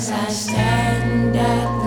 show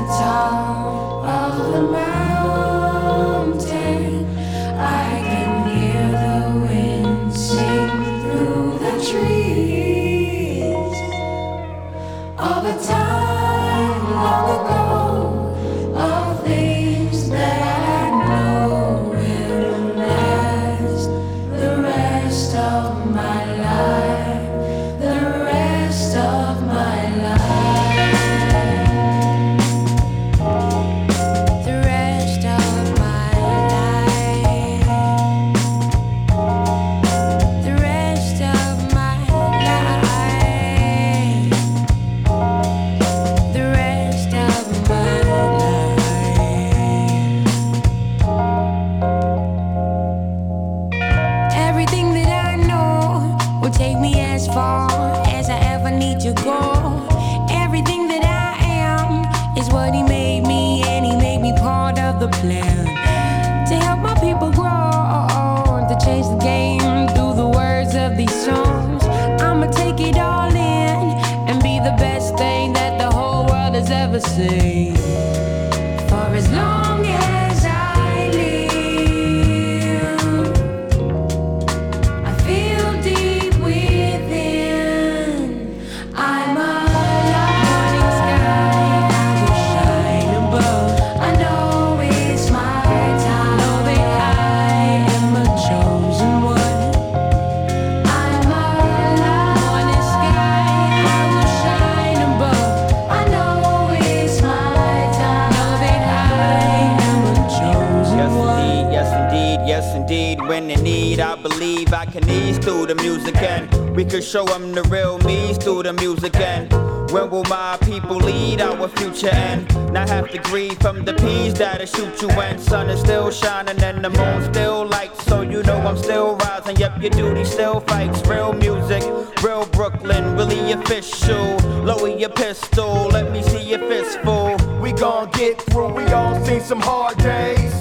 that'll shoot you when sun is still shining and the moon still lights. So you know I'm still rising. Yep your duty still fights. Real music real Brooklyn really official. Lower your pistol let me see your fistful. We gon' get through we all seen some hard days.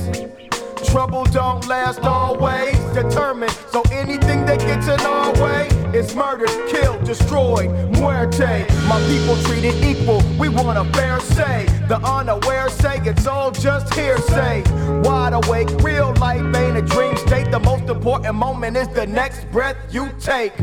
Trouble don't last always. Determined so anything that gets in our way is murdered, killed, destroyed, muerte. My people treated equal, we want a fair say. The unaware say important moment is the next breath you take.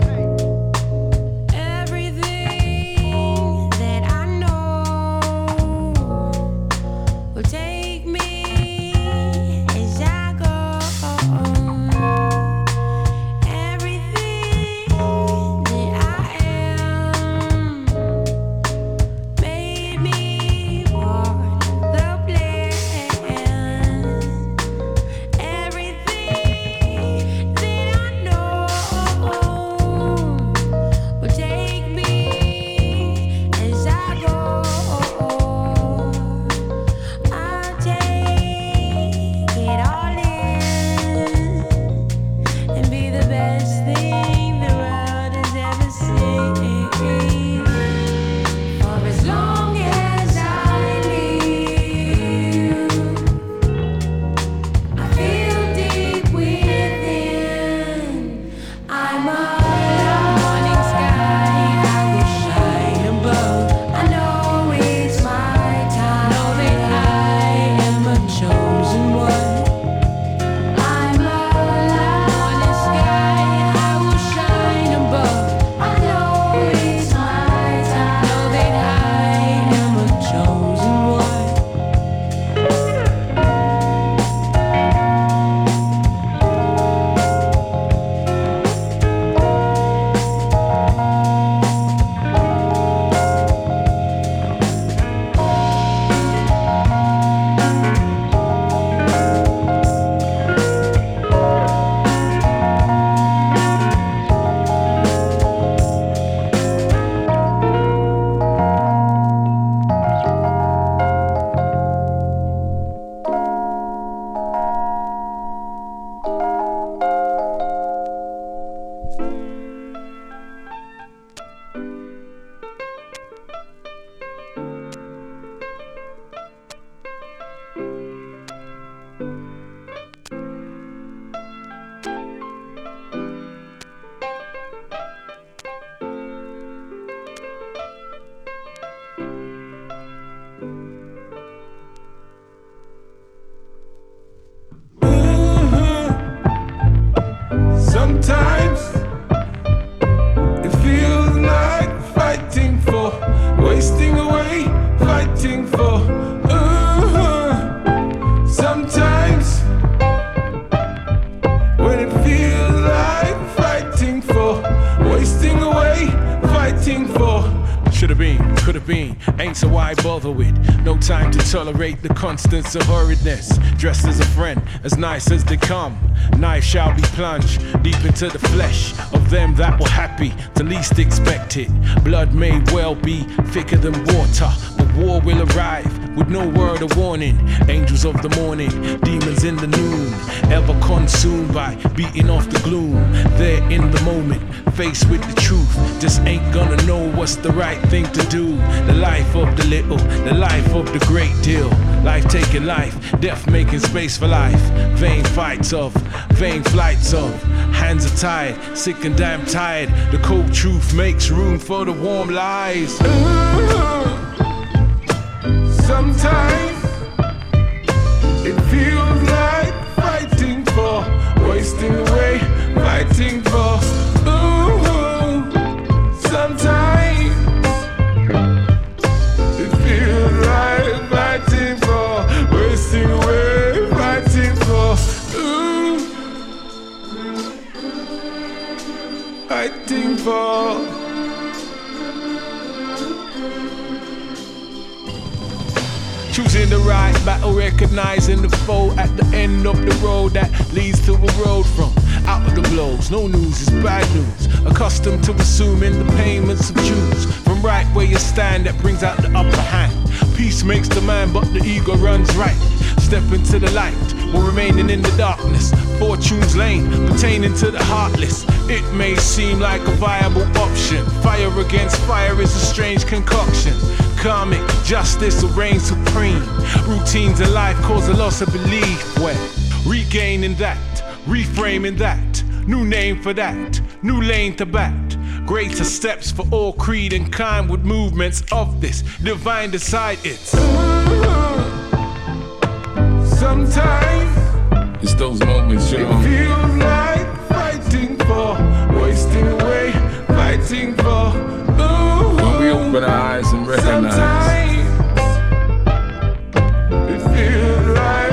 Tolerate the constants of hurriedness. Dressed as a friend, as nice as they come. Knife shall be plunged deep into the flesh of them that were happy to least expect it. Blood may well be thicker than water, war will arrive with no word of warning. Angels of the morning, demons in the noon, ever consumed by beating off the gloom. There in the moment, faced with the truth, just ain't gonna know what's the right thing to do. The life of the little, the life of the great deal. Life taking life, death making space for life. Vain fights of, vain flights of. Hands are tied, sick and damn tired. The cold truth makes room for the warm lies. Sometimes it feels like fighting for, wasting away, fighting for. Ooh, sometimes it feels like fighting for, wasting away, fighting for. Ooh, fighting for. The right battle, recognizing the foe at the end of the road that leads to a road from out of the blows. No news is bad news. Accustomed to assuming the payments of Jews from right where you stand that brings out the upper hand. Peace makes the man, but the ego runs right. Step into the light while remaining in the darkness. Fortune's lane pertaining to the heartless. It may seem like a viable option. Fire against fire is a strange concoction. Karmic justice will reign supreme. Routines in life cause a loss of belief. When regaining that, reframing that, new name for that, new lane to bat. Greater steps for all creed and kind with movements of this divine decide it's. Sometimes It's those moments, you it know. feels like fighting for, wasting away, fighting for. Ooh, When we open our eyes and recognize. Sometimes it feels like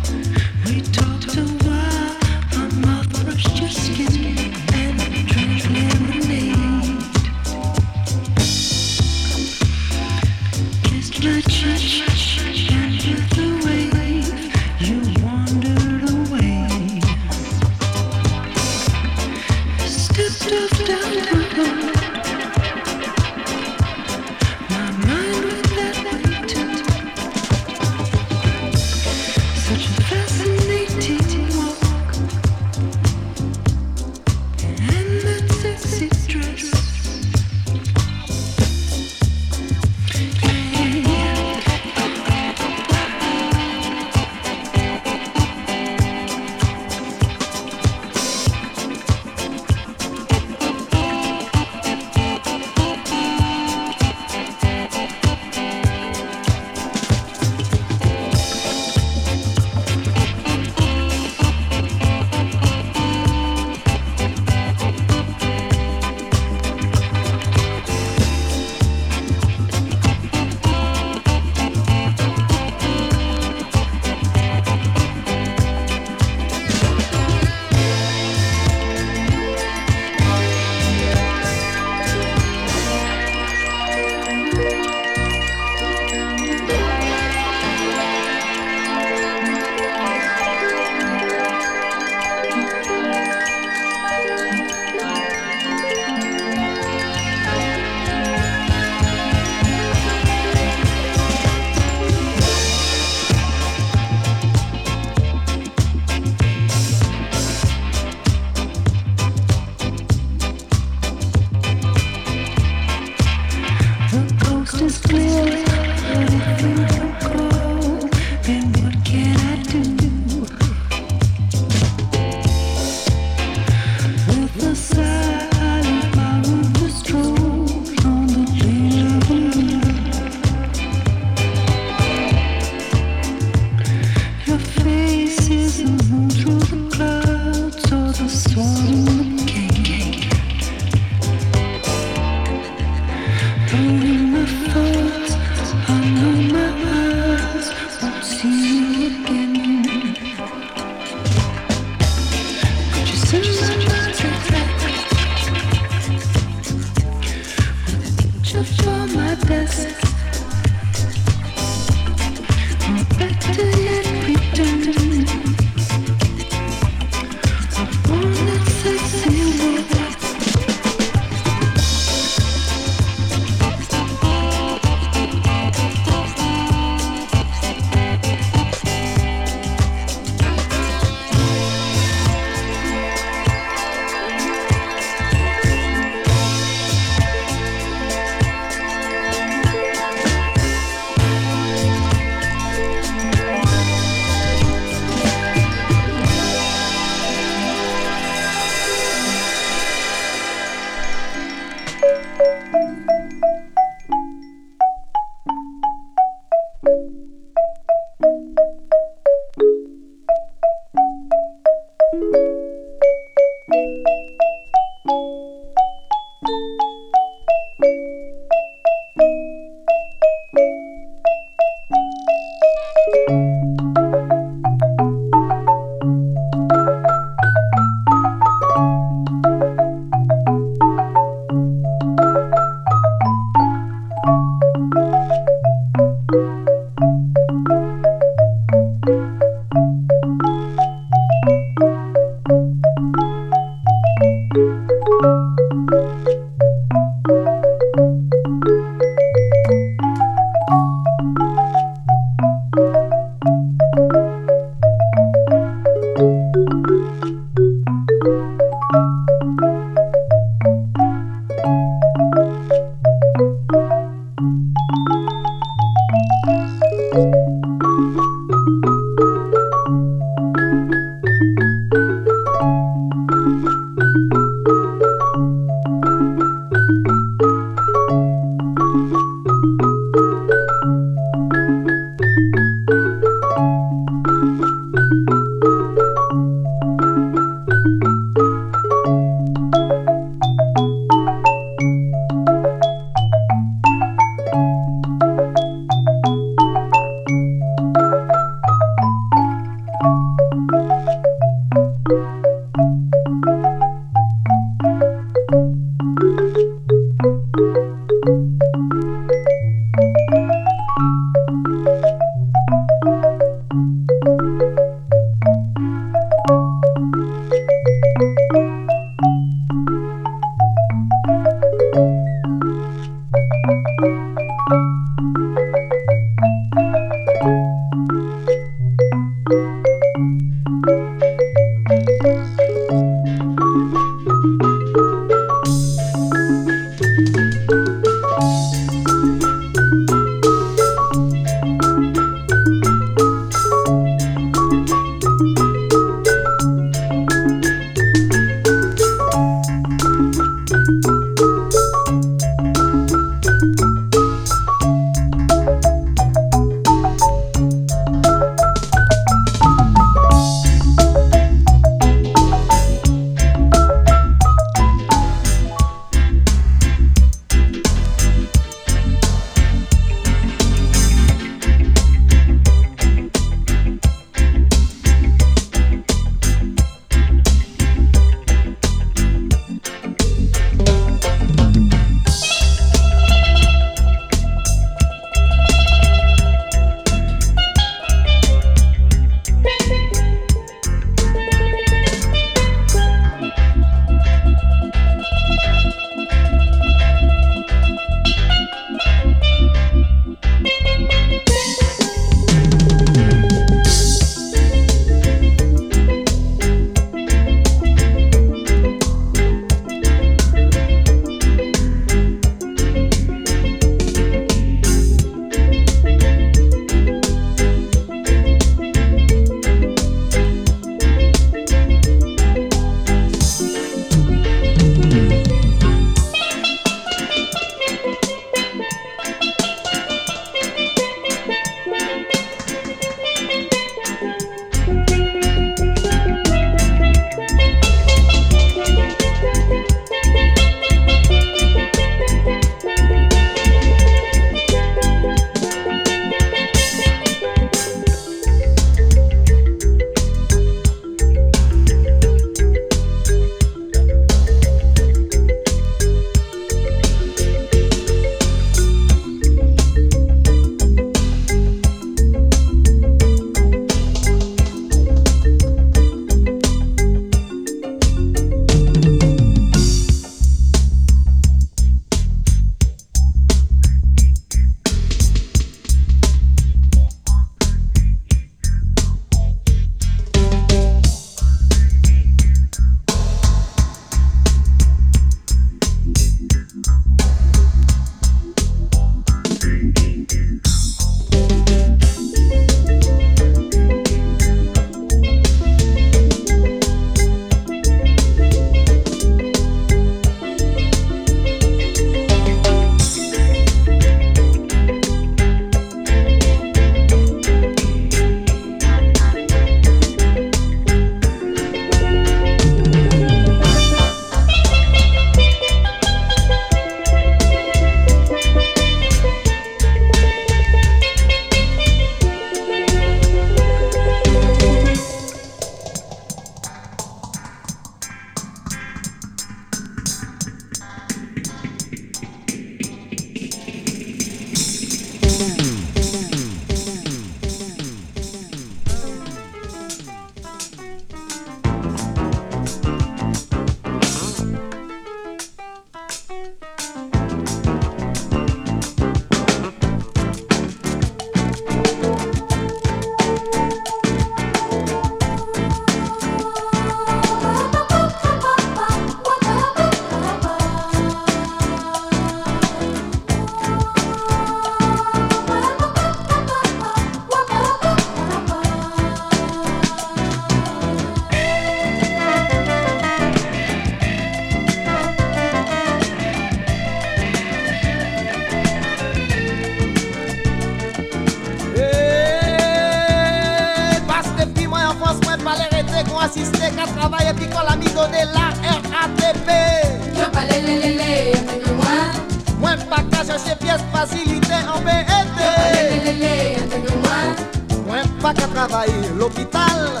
pas qu'à travailler l'hôpital.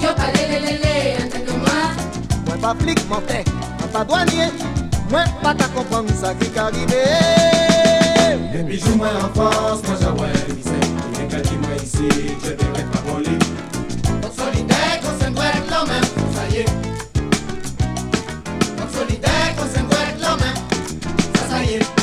Yo pas lélélélé, en tant que moi. Moi pas flic, mon tête, pas douanier. Moi pas qu'à comprendre ça qui arrivé. Et puis moi en France, moi j'aouais le misère. Il est qu'à dire moi ici, je devrais pas voler. Notre solidaire, qu'on quand même, ça y est. Notre solidaire, qu'on s'aimerait quand même, ça ça y est.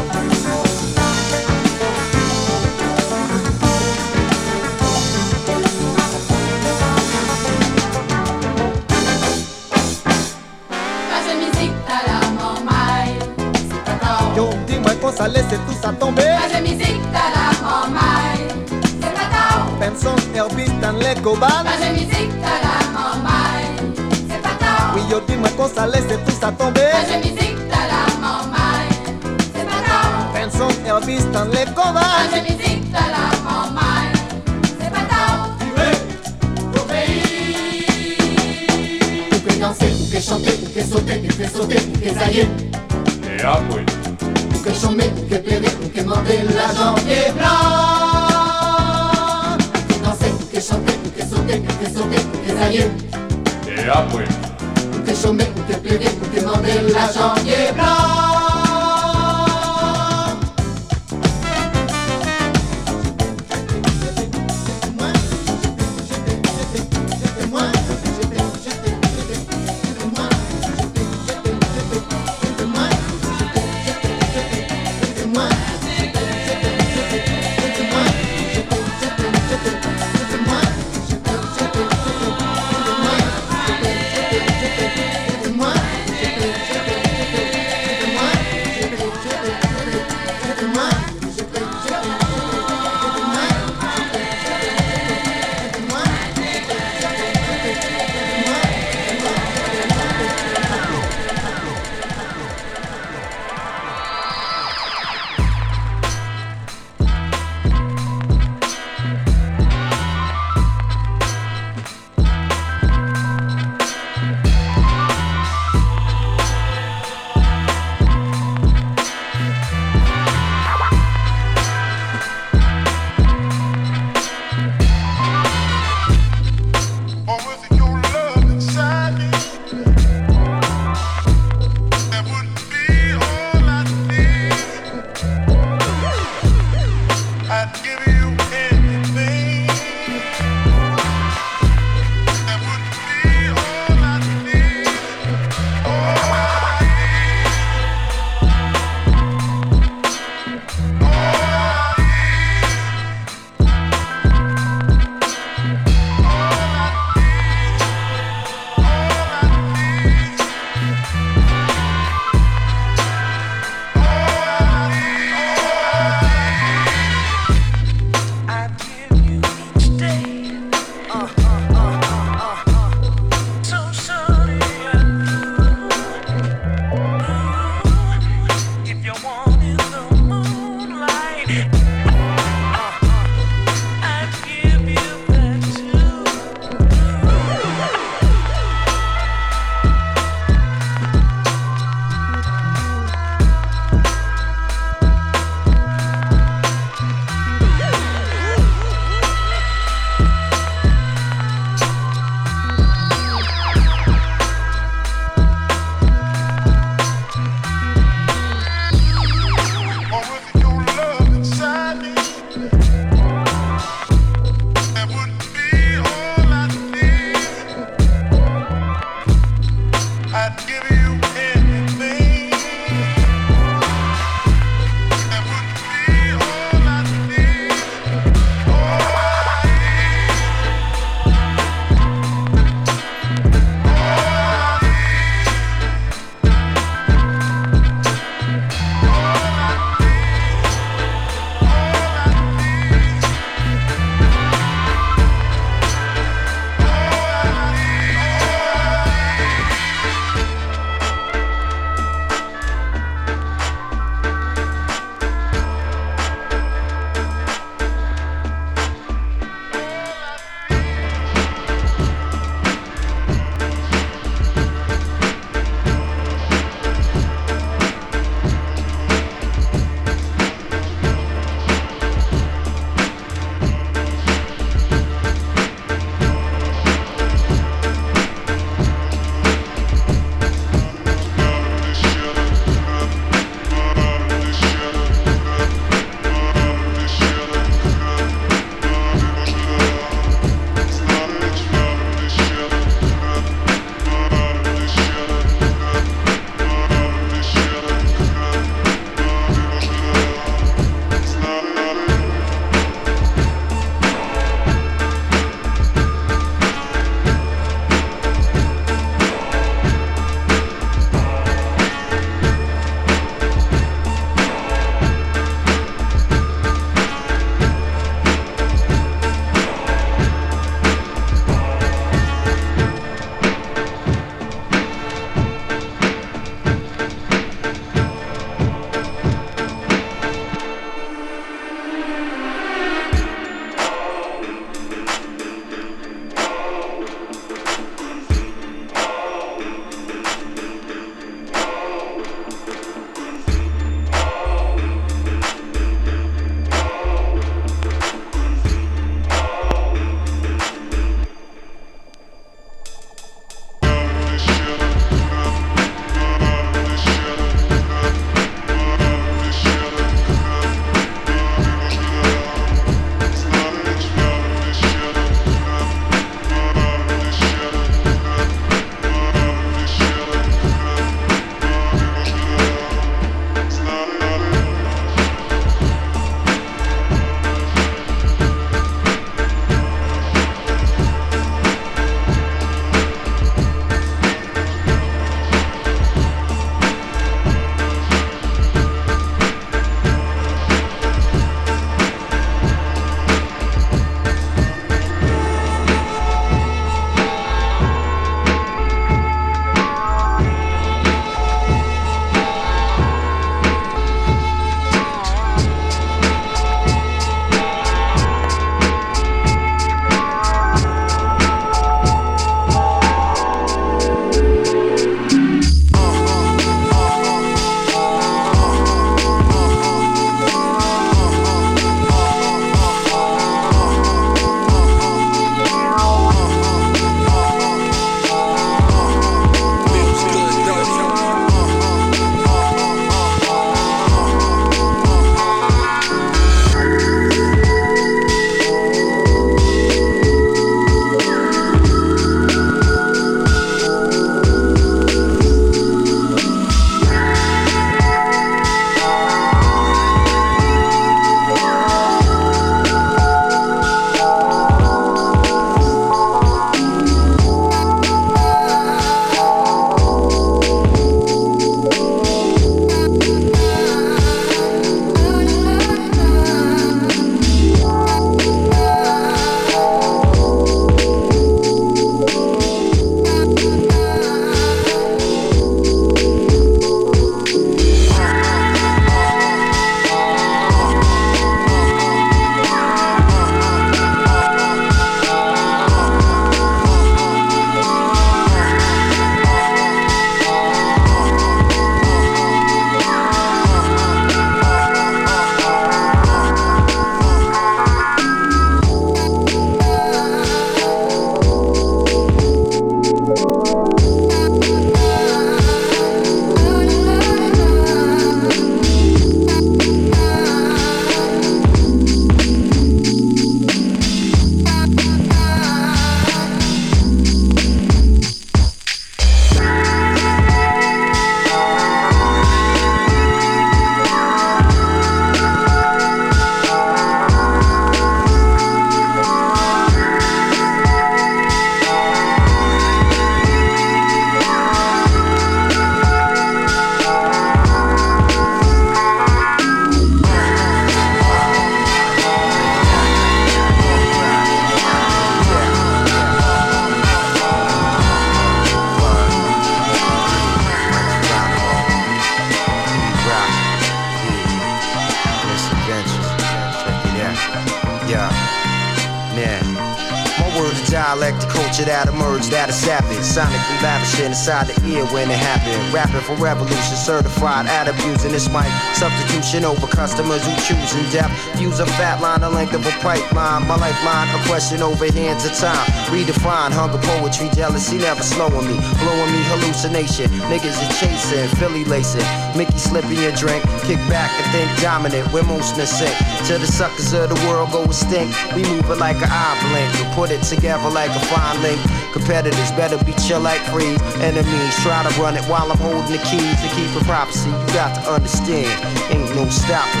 Substitution over customers who choose in depth. Views a fat line, the length of a pipeline. My lifeline, a question over hands of time. Redefine hunger, poetry, jealousy, never slowing me. Blowing me hallucination. Niggas are chasing, Philly lacing. Mickey slipping your drink. Kick back and think dominant. We're most sink. To the suckers of the world go extinct. We move it like an eye blink. We put it together like a fine link. Competitors better be chill like freeze. Enemies try to run it while I'm holding the keys to keep a prophecy. You got to understand, ain't no stopping.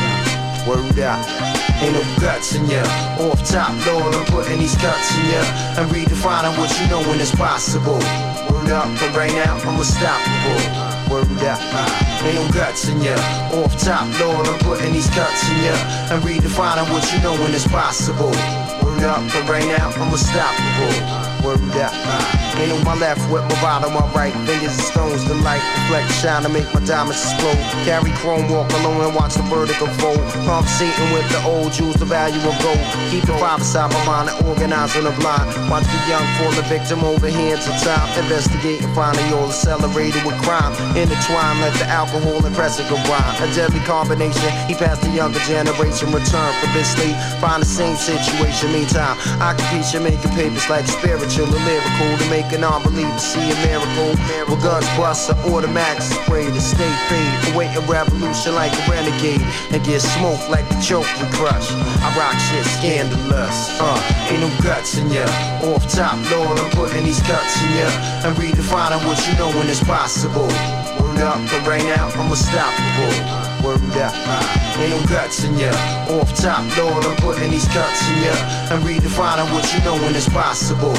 Word up. Ain't no guts in ya. Off top, Lord, I'm putting these cuts in ya. And redefining what you know when it's possible. Word up, but right now I'm unstoppable. Word up. Ain't no guts in ya. Off top, Lord, I'm putting these cuts in ya. And redefining what you know when it's possible. Word up, but right now I'm unstoppable. Word up. Ain't on my left with my bottom, my right. Fingers and stones, the light reflect, shine to make my diamonds explode. Carry chrome, walk alone and watch the verdict unfold. Conversating with the old Jews, the value of gold. Keep the five beside my mind and organize on the blind. Watch the young fall a victim over hands of time. Investigate and find they all accelerated with crime. Intertwine, let the alcohol and pressure combine. A deadly combination. He passed the younger generation, return for this lead. Find the same situation. Meantime, occupation making papers like spiritual and lyrical to make an unbeliever see a miracle. With guns bust, an automatic spray to stay paid. a revolution like a renegade and get smoked like the choke we crush. I rock shit scandalous. Uh, ain't no guts in ya. Off top, Lord, I'm putting these cuts in ya and redefining what you know when it's possible. Word up, but right now I'm unstoppable. Word up, ain't no guts in ya. Off top, Lord, I'm putting these cuts in ya and redefining what you know when it's possible.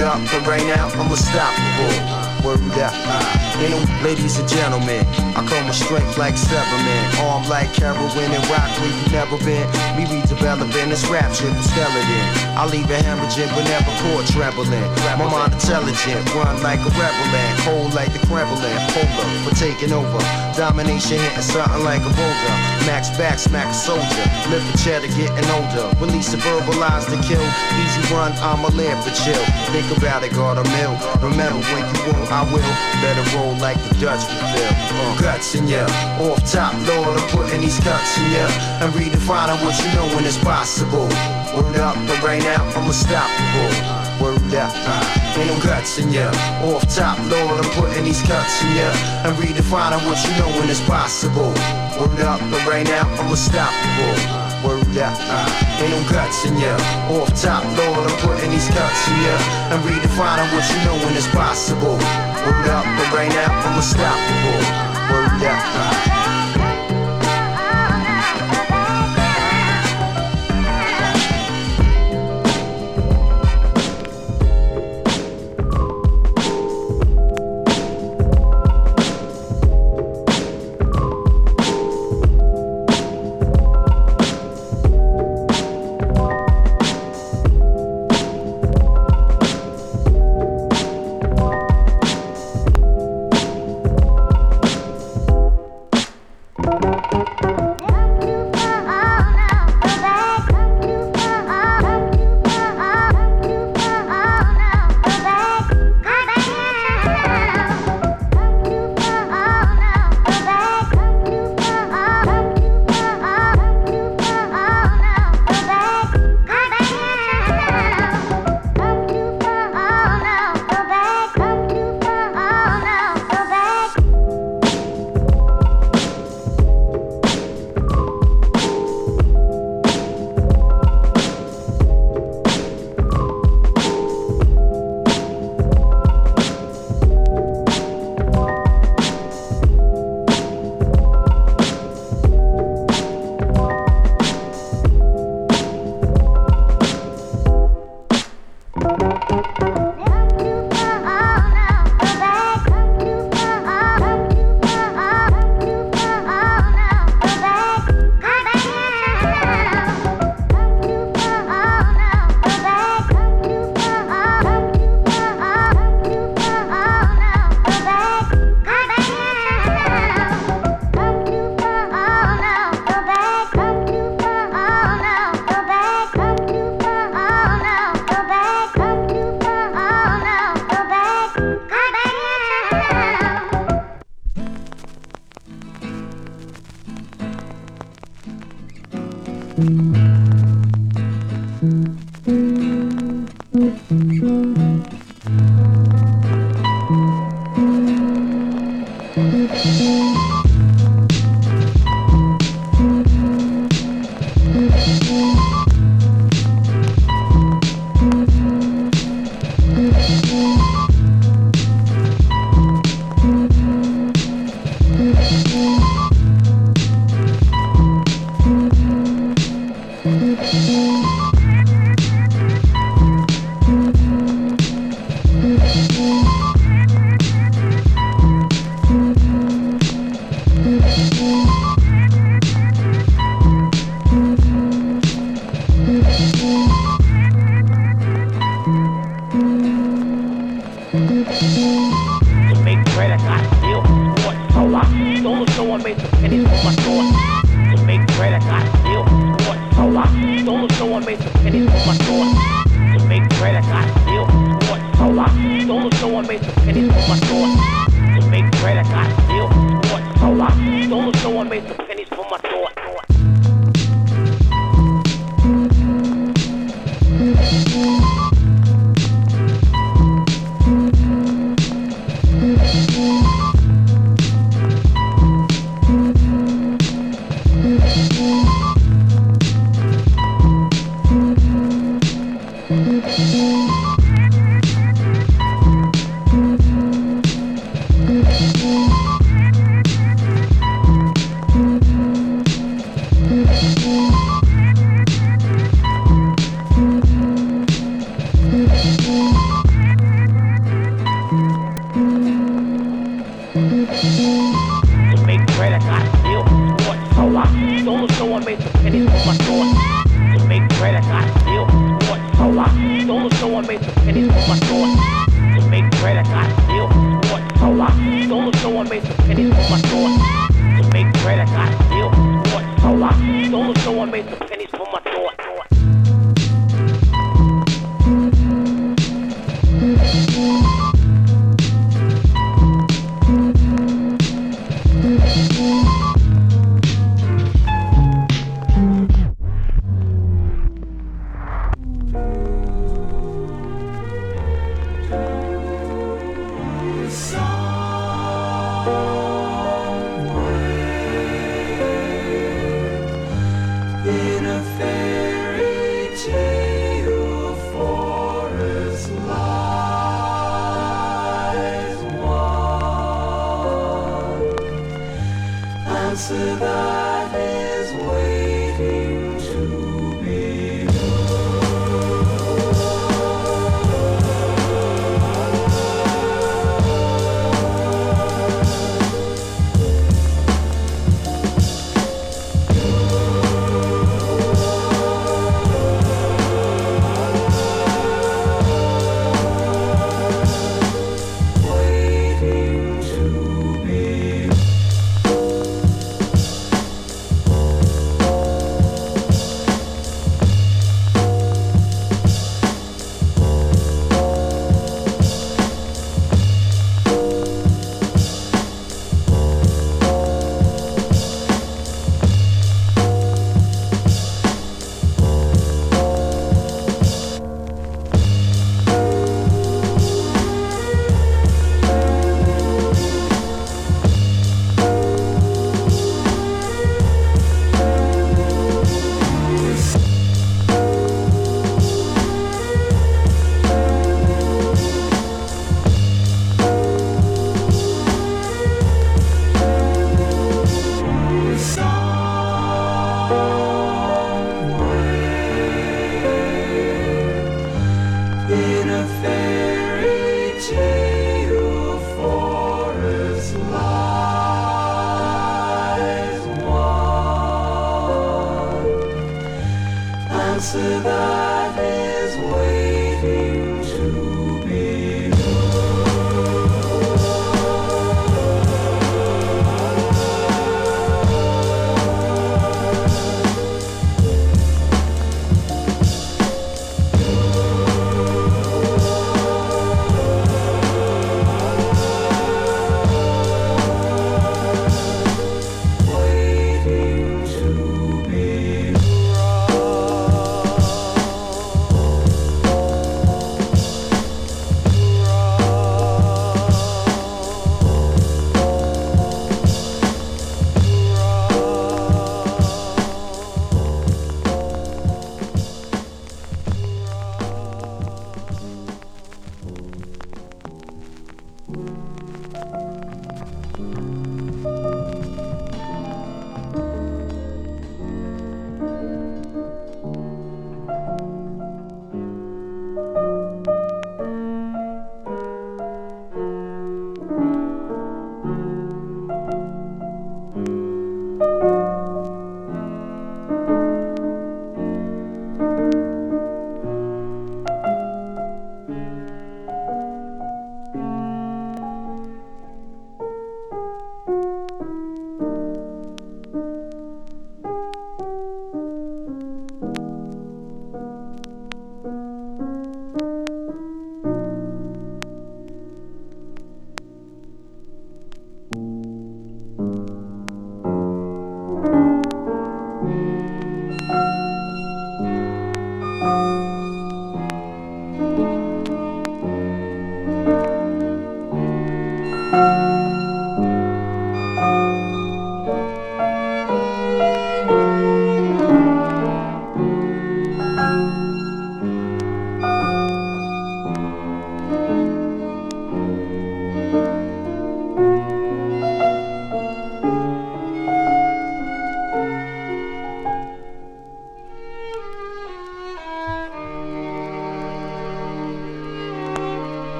Up, but right now I'm unstoppable. Ain't no ladies and gentlemen. I come with strength like Severman, armed like heroin and rock where you never been. Me redeveloping this rap shit with skeleton. I leave a hemorrhaging never caught trembling. My mind intelligent, run like a rebel cold like the Kremlin. Polar for taking over, domination hitting something like a boulder. Max back, smack a soldier. Live for cheddar, getting older. Release to verbalize the kill. Easy run, I'm a live for chill. Think about it, God, a mill. Remember when you won't, I will. Better roll like the Dutch we feel. Uh, guts in ya. Off top, Lord, I'm putting these cuts in ya. And redefining what you know when it's possible. Word up, but right now I'm unstoppable. Word up, ain't no guts in ya. Off top, Lord, I'm putting these cuts in ya. And redefining what you know when it's possible. Word up, but right now I'm unstoppable. Word up, uh, ain't no guts in ya. Off top, Lord, I'm putting these cuts in ya. And redefining what you know when it's possible. Word up, but right now I'm unstoppable. Word up. Uh,